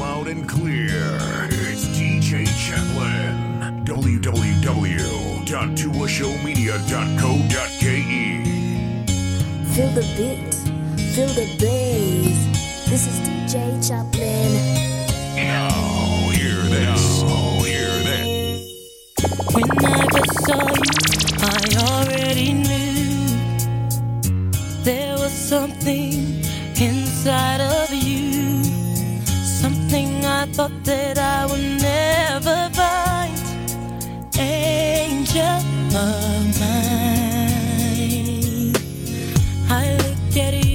loud and clear. It's DJ Chaplin. www.tuashowmedia.co.ke. Feel the beat, feel the bass. This is DJ Chaplin. Now hear this, now hear that. When I first saw you, I already knew there was something inside of you. I thought that I would never find angel of mine. I look at you.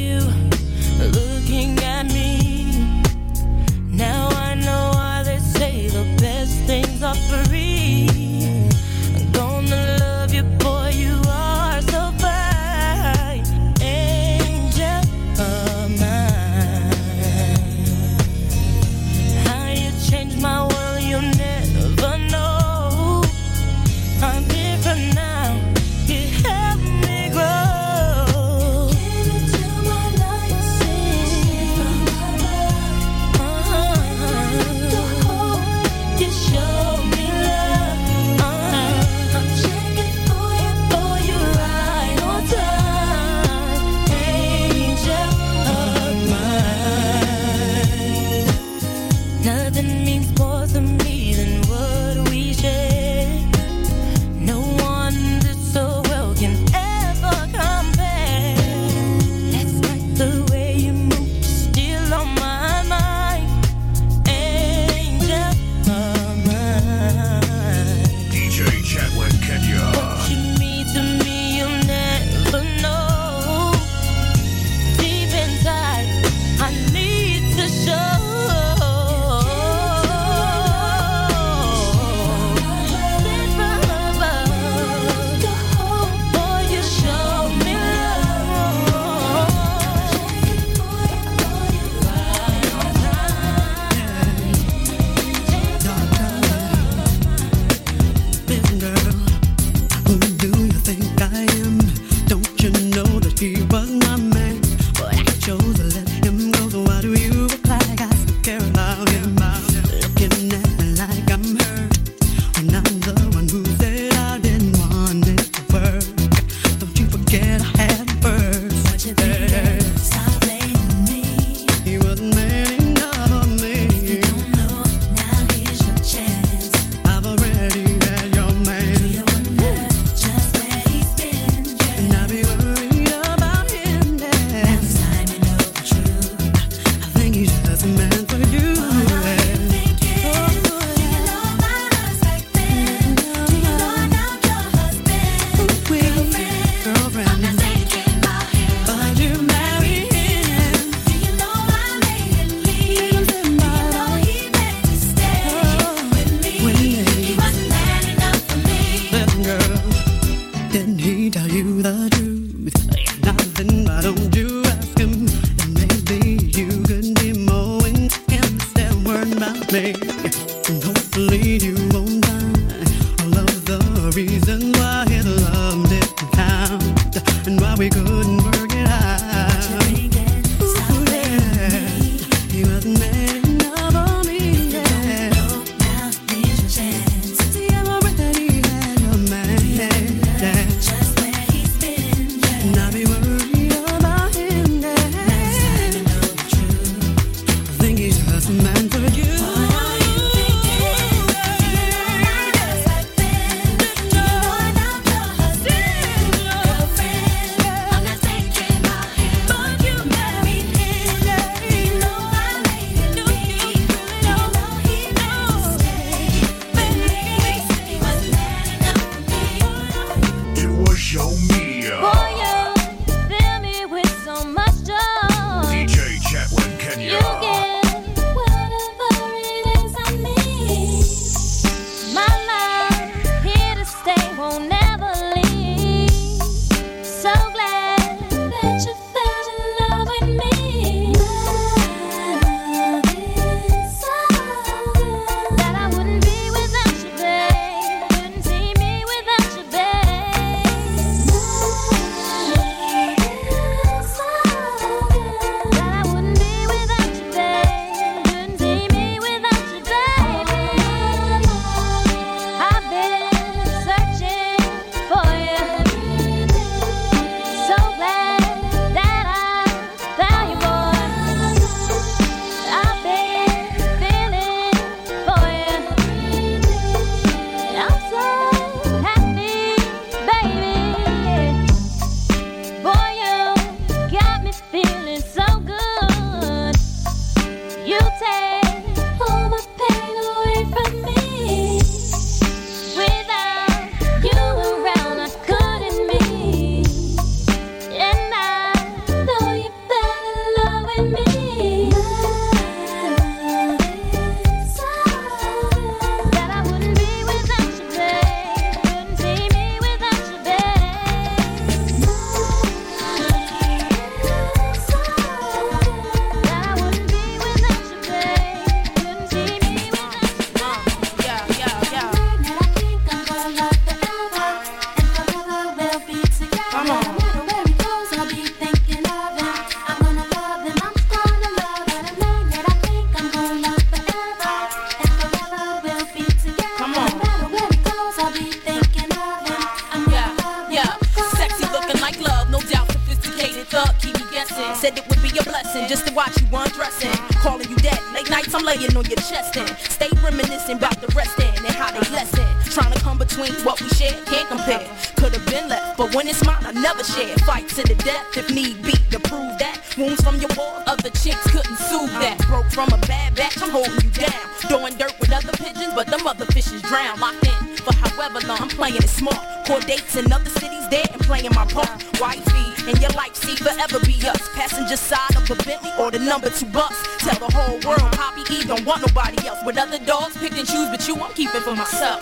Nights I'm laying on your chest and stay reminiscing about the rest and how they lesson. Trying to come between what we share, can't compare. Could have been left, but when it's mine, I never share. Fight to the death if need be to prove that. Wounds from your war, other chicks couldn't soothe that. Broke from a bad batch, I'm holding you down. Doing dirt with other pigeons, but them other fishes drown. Locked in for however long, I'm playing it smart. Court dates in other cities there and playing my part. Wifey, and your life see forever be us. Passenger side of the Bentley or the number two bus. Tell the whole world Poppy E don't want nobody else. With other dogs pick and choose, but you I'm keeping for myself.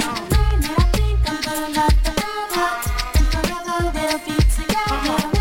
Who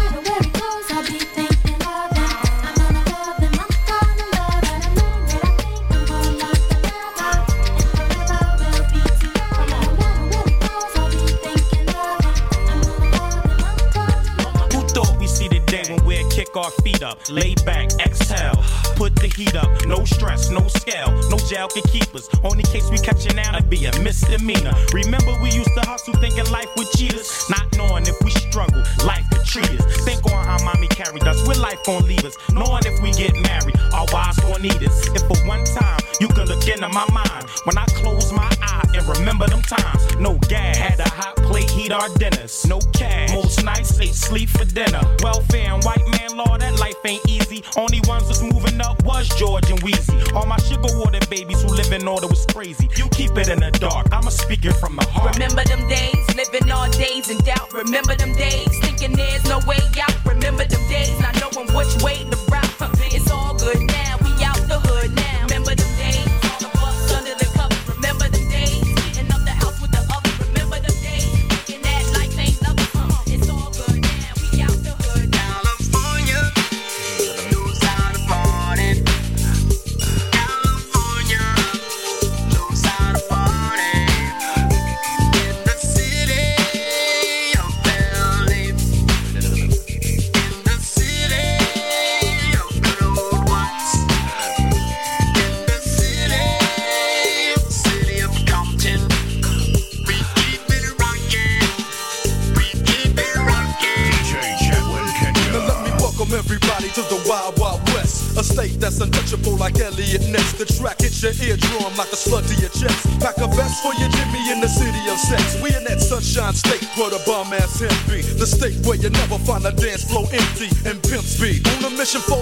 our feet up, lay back, exhale, put the heat up, no stress, no scale, no jail can keep us. Only case we catch now, it'd be a misdemeanor. Remember we used to hustle thinking life would cheat us, not knowing if we struggle, life treat us. Think on how mommy carried us, where life gon' leave us, knowing if we get married, our wives gon' need us. If for one time you could look into my mind, when I close my eye and remember them times, no gas, had a hot plate, heat our dinners, no cash, most nights ate sleep for dinner. Welfare and white man law, that life ain't easy. Only ones that's moving up was George and Wheezy. All my sugar water babies who live in order was crazy. You keep it in the dark, I'ma speak it from the heart. Remember them days, living all days in doubt. Remember them days, A for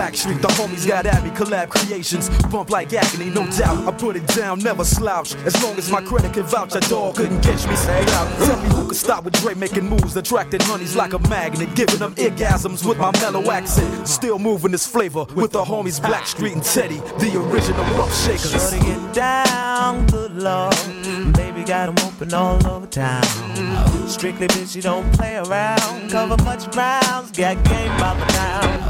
down, fade to Black Street. The homies got at me, collab creations. Bump like agony, no doubt. I put it down, never slouch. As long as my credit can vouch, a dog couldn't catch me. Say out. Tell me who could stop with Dre making moves, attracting honeys like a magnet, giving them orgasms with my mellow accent. Still moving this flavor with the homies Blackstreet and Teddy, the original rough shakers. Shorty get down, good lord. Baby got 'em open all over town. Strictly bitch, you don't play around. Cover much grounds, got game by the now.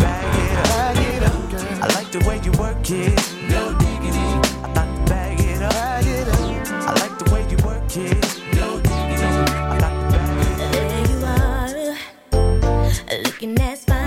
the way you work it, no diggity. I got to bag it up. Bag it up. I like the way you work it, no diggity. I got to bag it up. There you are, uh, looking as fine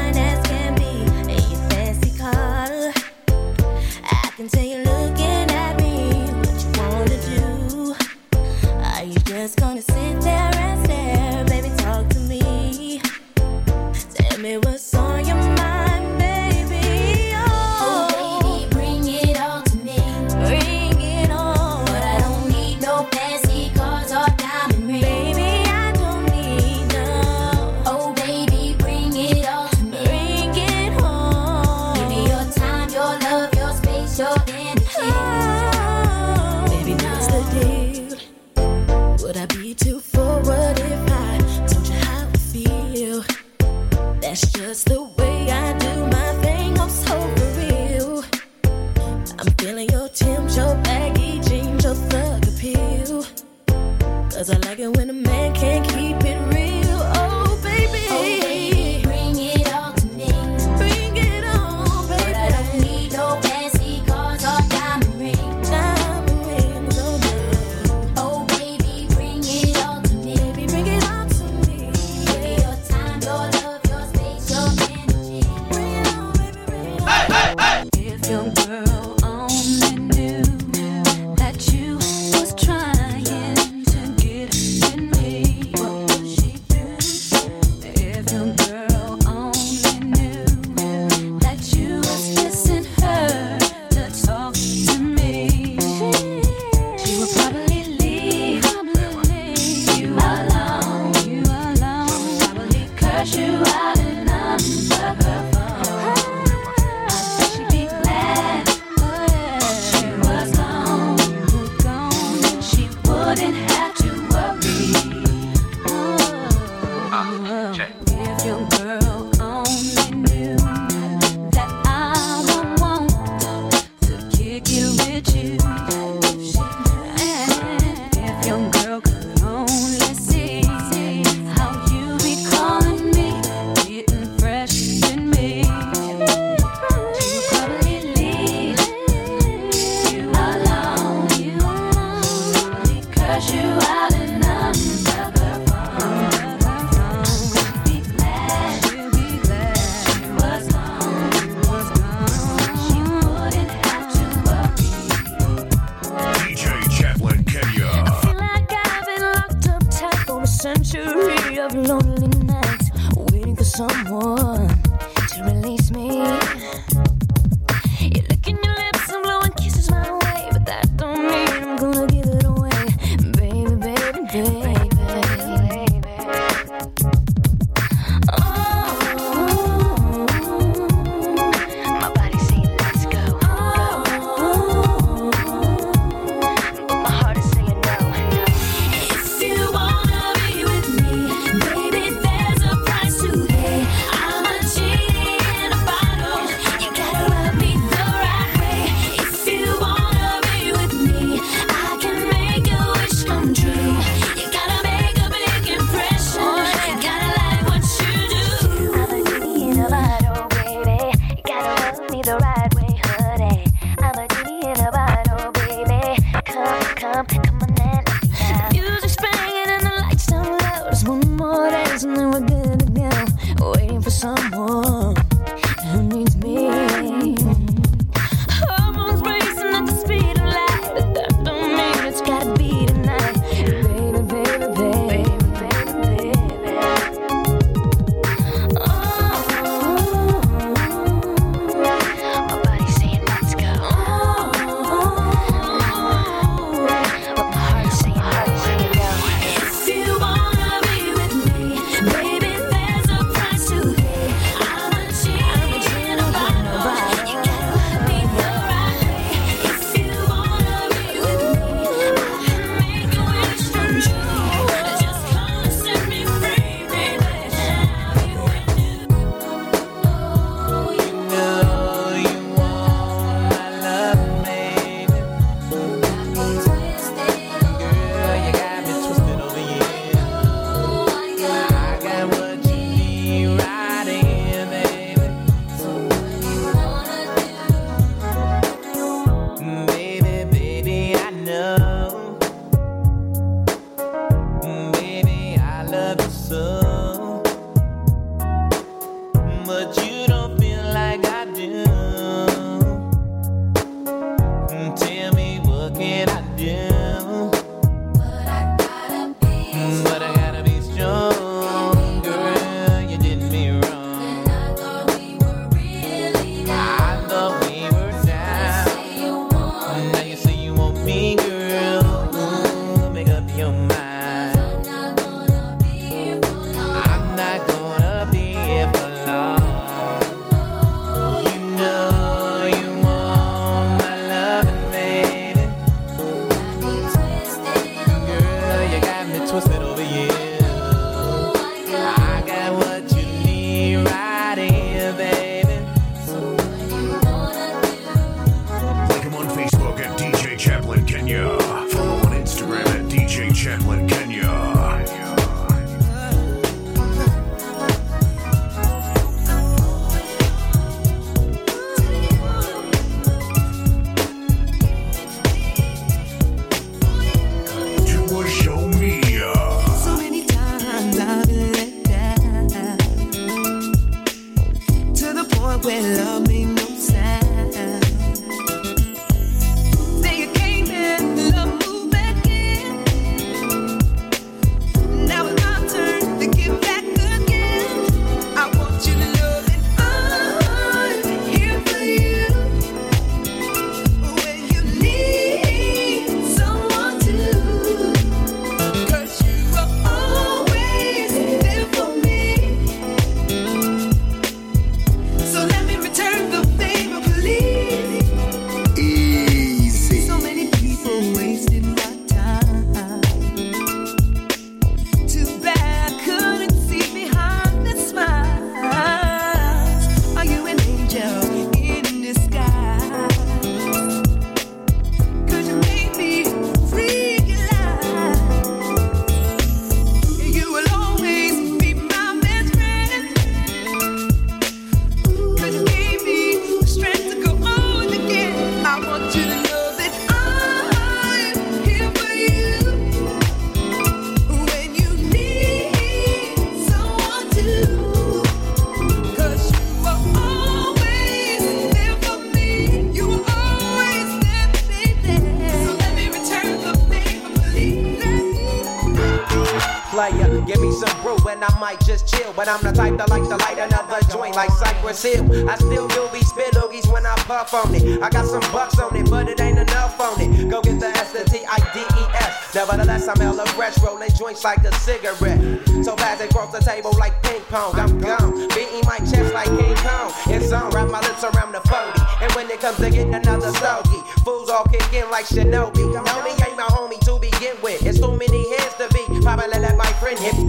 But I'm the type that like to light another joint like Cypress Hill. I still do be spit loogies when I puff on it. I got some bucks on it, but it ain't enough on it. Go get the S, the T, I, D, E, S. Nevertheless, I'm hella fresh, rolling joints like a cigarette. So fast across the table like ping pong. I'm gone, beating my chest like King Kong. It's on, wrap my lips around the 40. And when it comes to getting another stogie, fools all kick in like Shinobi.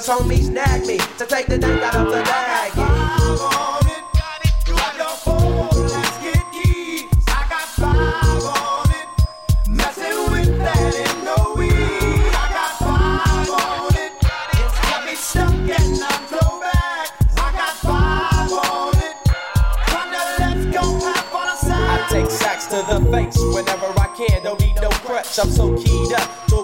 Cause homies nag me to take the dank out of the bag. I take sacks to the face whenever I can. Don't need no crutch. I'm so keyed up.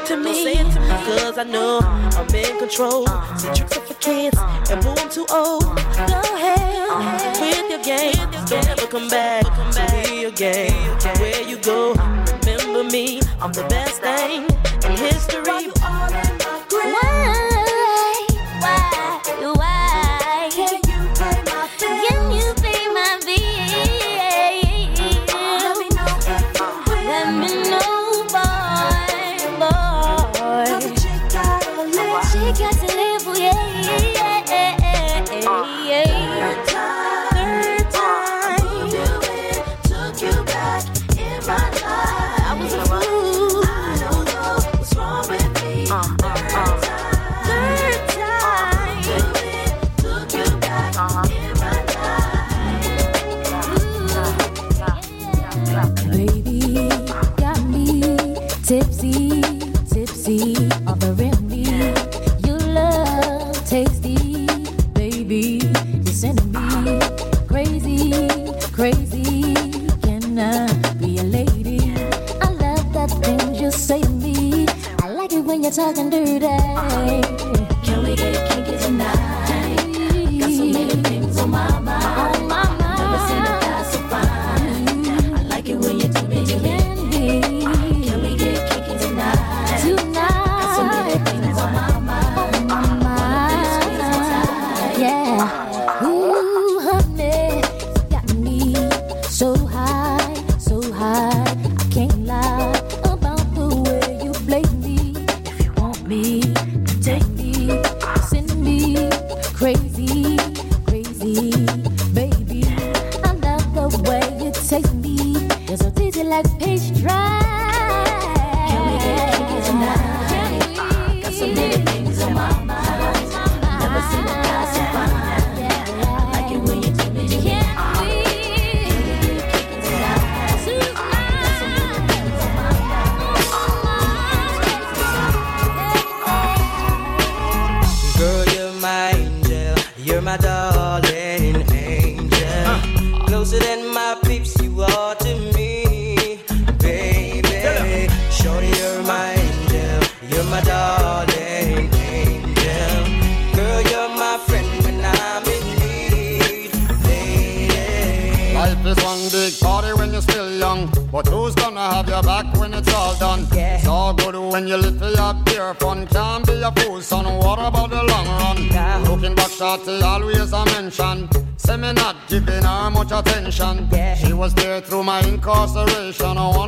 It to me. Cause I know I'm in control. See tricks are for kids, and boo, I'm too old. Go ahead with your game. Don't ever come back to me again. Where you go, remember me. I'm the best thing in history.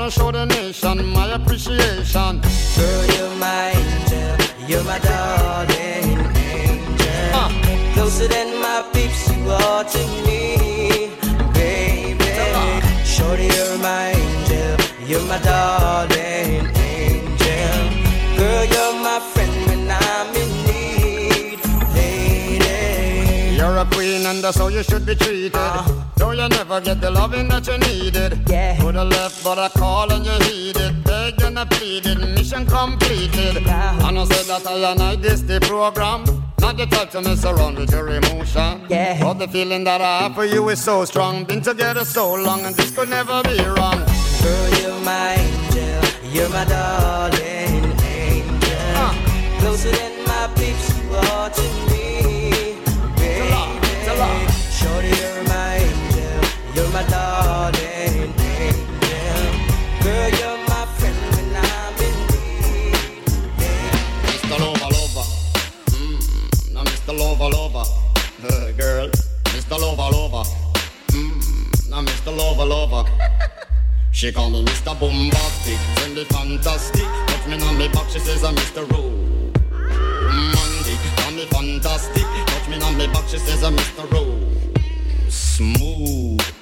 Wanna show the nation my appreciation. Girl, you're my angel. You're my darling angel. Ah. Closer than my peeps, you are to me, baby. Shorty, you're my angel. You're my darling angel. Girl, you're my friend when I'm in need, lady. You're a queen and that's how you should be treated. Uh-huh. Though you never get the loving that you needed. Yeah. Could have left, but I call and you heeded. Begged and I pleaded, mission completed. And I said that I and I this the program. Not the type to mess around with your emotion. Yeah. But the feeling that I have for you is so strong. Been together so long and this could never be wrong. Girl, you're my angel. You're my darling angel. Closer than my peeps, you are to me, my darling angel. Girl, you're my friend when I'm in need. Mr. Lover, lover. Mm, now Mr. Lover, lover. Uh, girl, Mr. Lover, lover. Mm, now Mr. Lover, lover. She call me Mr. Bombastic, send me fantastic. Touch me on me back, she says I'm Mr. Romantic. Call me fantastic. Touch me on me back, she says, I'm Mr. Rose. Smooth.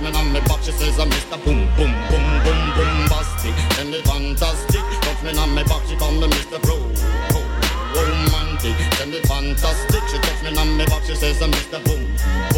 me on me back, she says I'm Mr. Boom Boom Boom Boom Boombastic. Tell me fantastic, touch me on me back, she call me Mr. Pro. Romantic, tell me fantastic. She touch me on me back, she says I'm Mr. Boom Boom.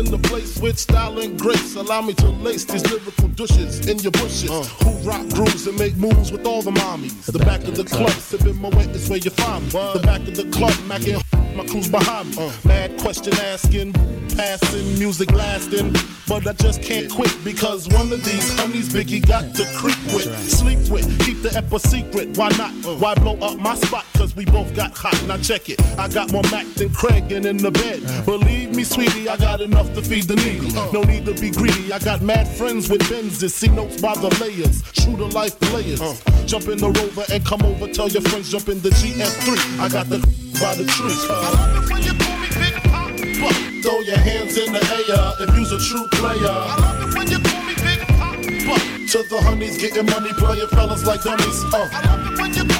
in the place with style and grace, allow me to lace these lyrical douches in your bushes. Uh. Who rock grooves and make moves with all the mommies. The back of the club, sipping my wet is where you find me. The back of the club, macking my crew's behind me. Uh. Mad question asking, passing, music lasting. But I just can't quit because one of these honeys Biggie got to creep with, keep a secret. Why not? Why blow up my spot? Cause we both got hot. Now check it. I got more Mac than Craig and in the bed. Believe me, sweetie, I got enough to feed the needy. No need to be greedy. I got mad friends with Benzes. See notes by the layers. True to life players. Jump in the rover and come over. Tell your friends jump in the GS3. I got the by the tree. I love it when you call me Big Pop. Throw your hands in the air if you's a true player. I love it when you call me Big Pop. To the honeys getting money, playing fellas like dummies. Uh.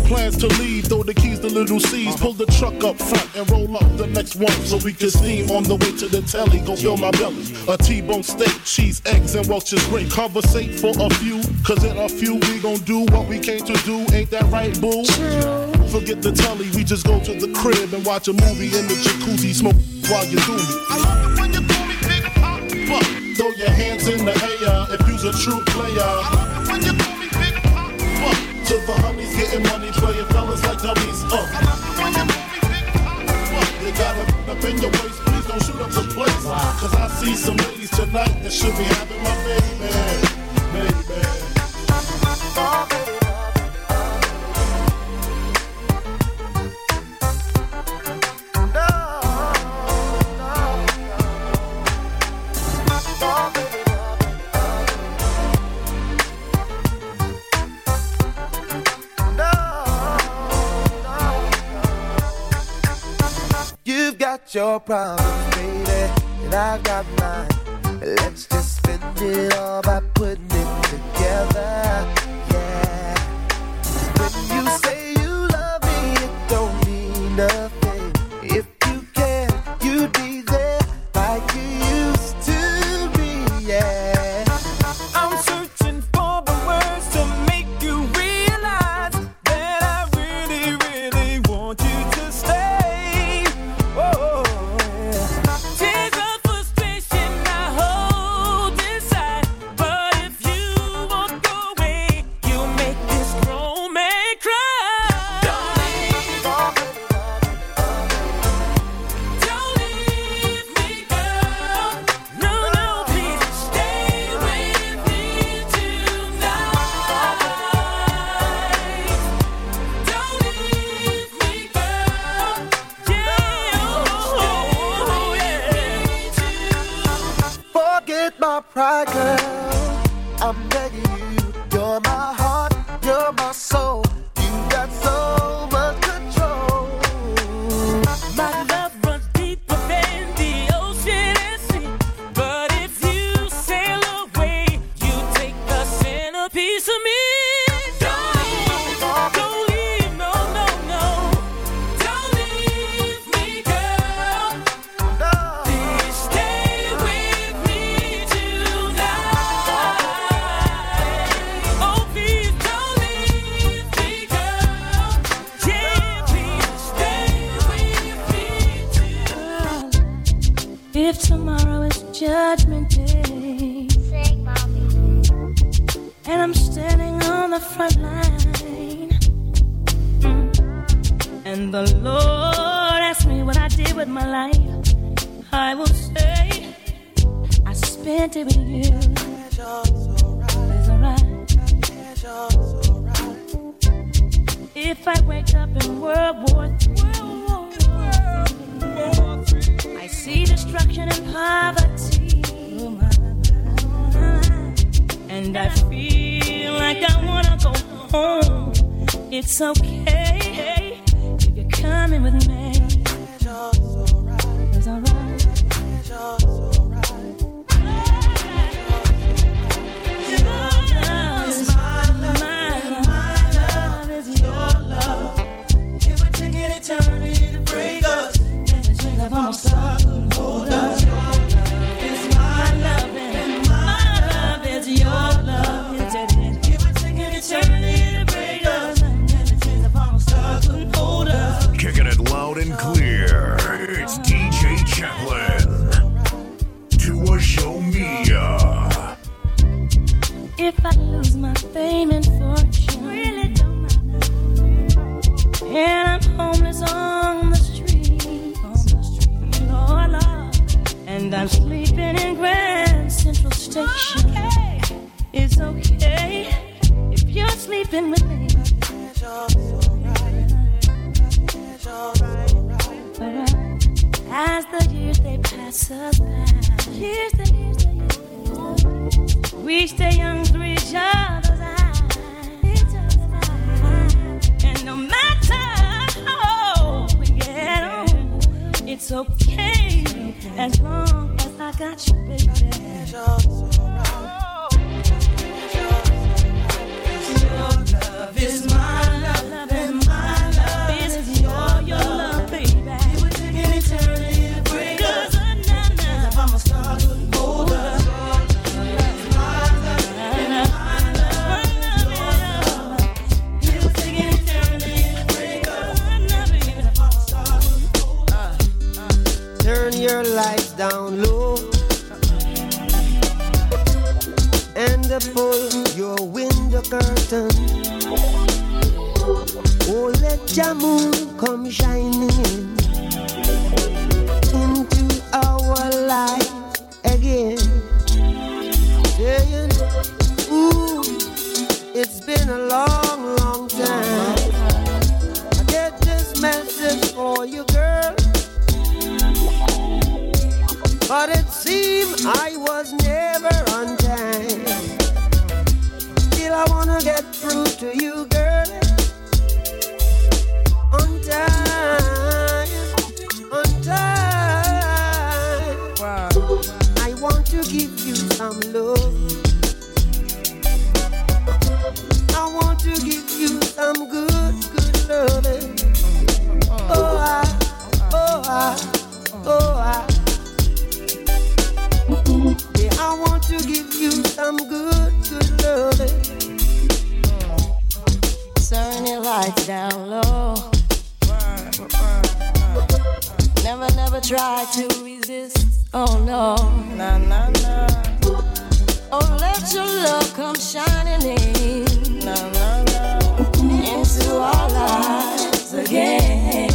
Plans to leave, throw the keys to Lil' Cease. Pull the truck up front and roll up the next one so we can steam on the way to the telly. Go fill my belly. A T-bone steak, cheese, eggs, and Welch's grape. Conversate for a few, cause in a few we gon' do what we came to do. Ain't that right, boo? Forget the telly, we just go to the crib and watch a movie in the jacuzzi, smoke while you do me. I love it when you call me Big. Throw your hands in the air if you's a true player. I love it when you To the honeys getting money, playing fellas like dummies. Uh. I love it when you call me Big You gotta up in your waist, please don't shoot up the place. Cause I see some ladies tonight that should be having my baby. Baby. You've got your problems, baby, and I've got mine. Let's just spend it all by putting it together. Yeah. When you say you love me, it don't mean nothing. sorry curtain. Oh, let your moon come shining in into our life again. Saying, Ooh, it's been a long, long time. I get this message for you, girl. But it seems I get through to you, girl. On time, on time. Wow. I want to give you some love. I want to give you some good, good loving. Oh, I, oh, I, oh, I. Yeah, I want to give you some good, good loving turn your lights down low. Never, never try to resist. Oh no. Nah, nah, nah. Oh, let your love come shining in. Nah, nah, nah. Into our lives again.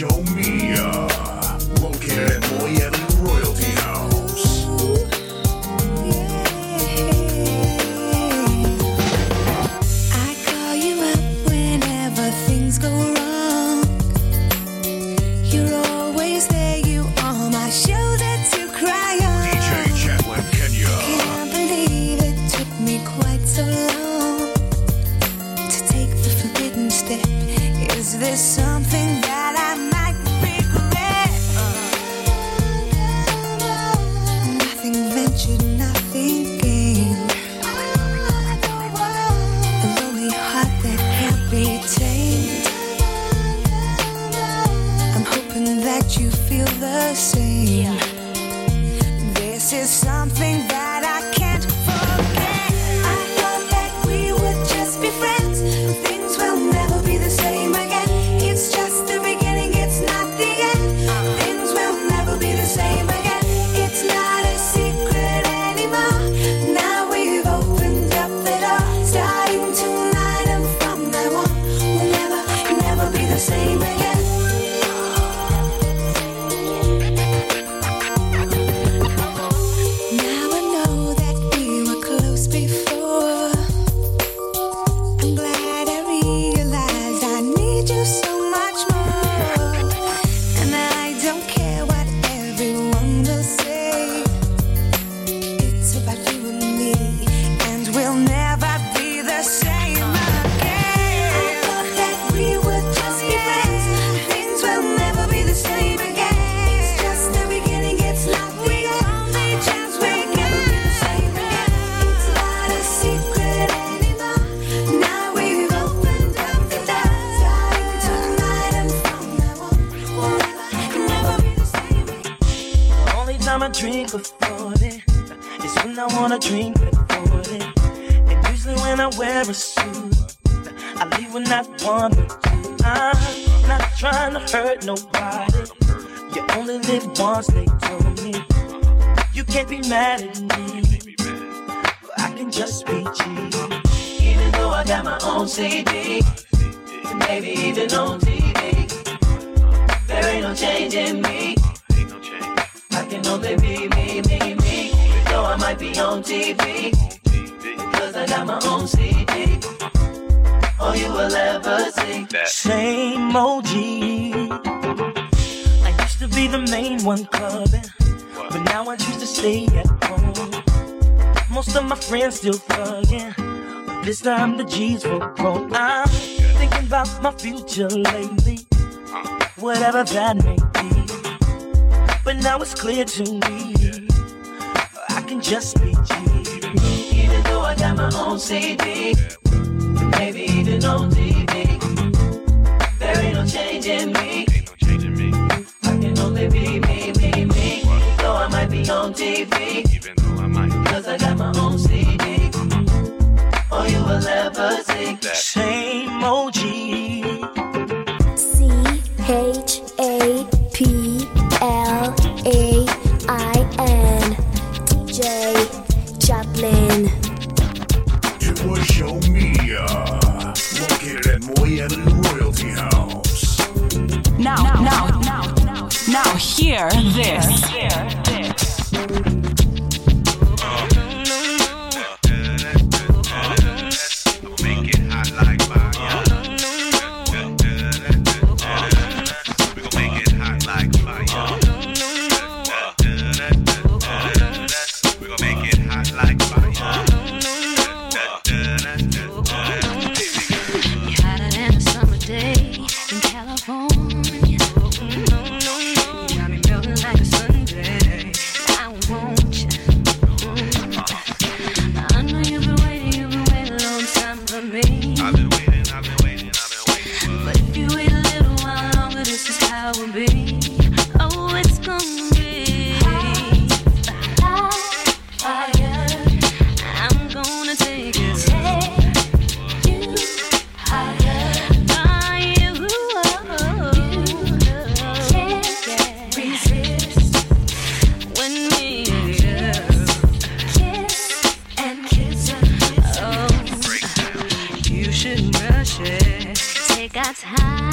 show me not one. I'm not trying to hurt nobody. You only live once, they told me. You can't be mad at me. But I can just be G. Even though I got my own CD, maybe even on TV, there ain't no change in me. I can only be me, me, me. Though I might be on TV, because I got my own CD all you will ever see. That. Same OG. I used to be the main one clubbing, but now I choose to stay at home. Most of my friends still thugging, but this time the G's will grow. I'm thinking about my future lately, whatever that may be. But now it's clear to me. I can just be G. Even though I got my own CD. Yeah maybe on TV. There ain't no me. I can only be me, me, me. Even though I might be on TV. Even though I. Cause I got my own CD. All you will ever see. got time.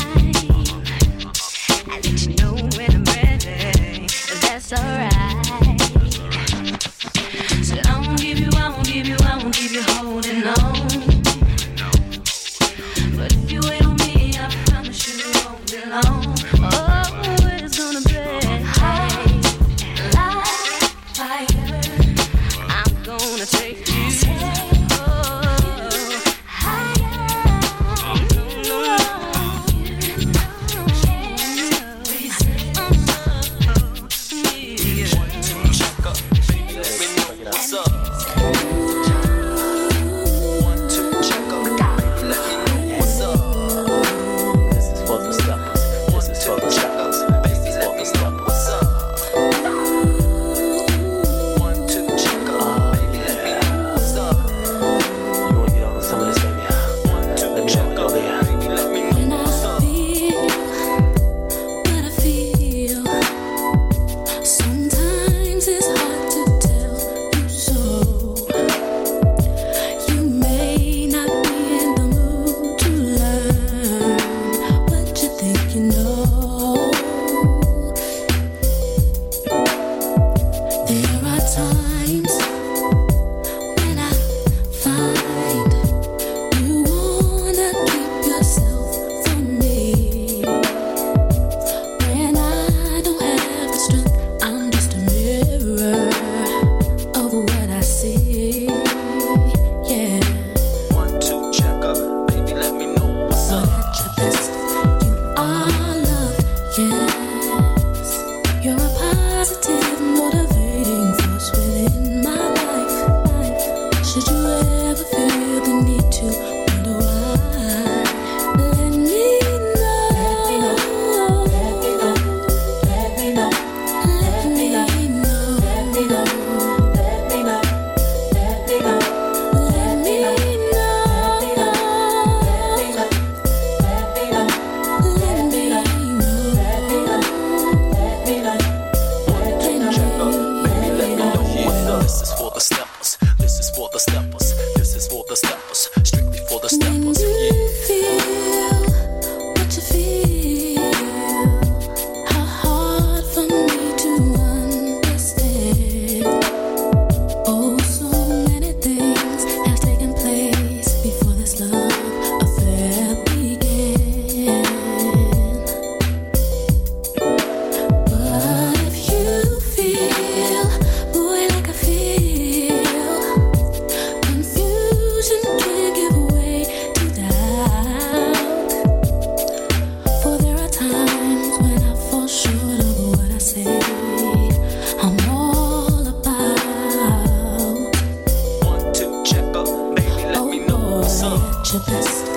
What's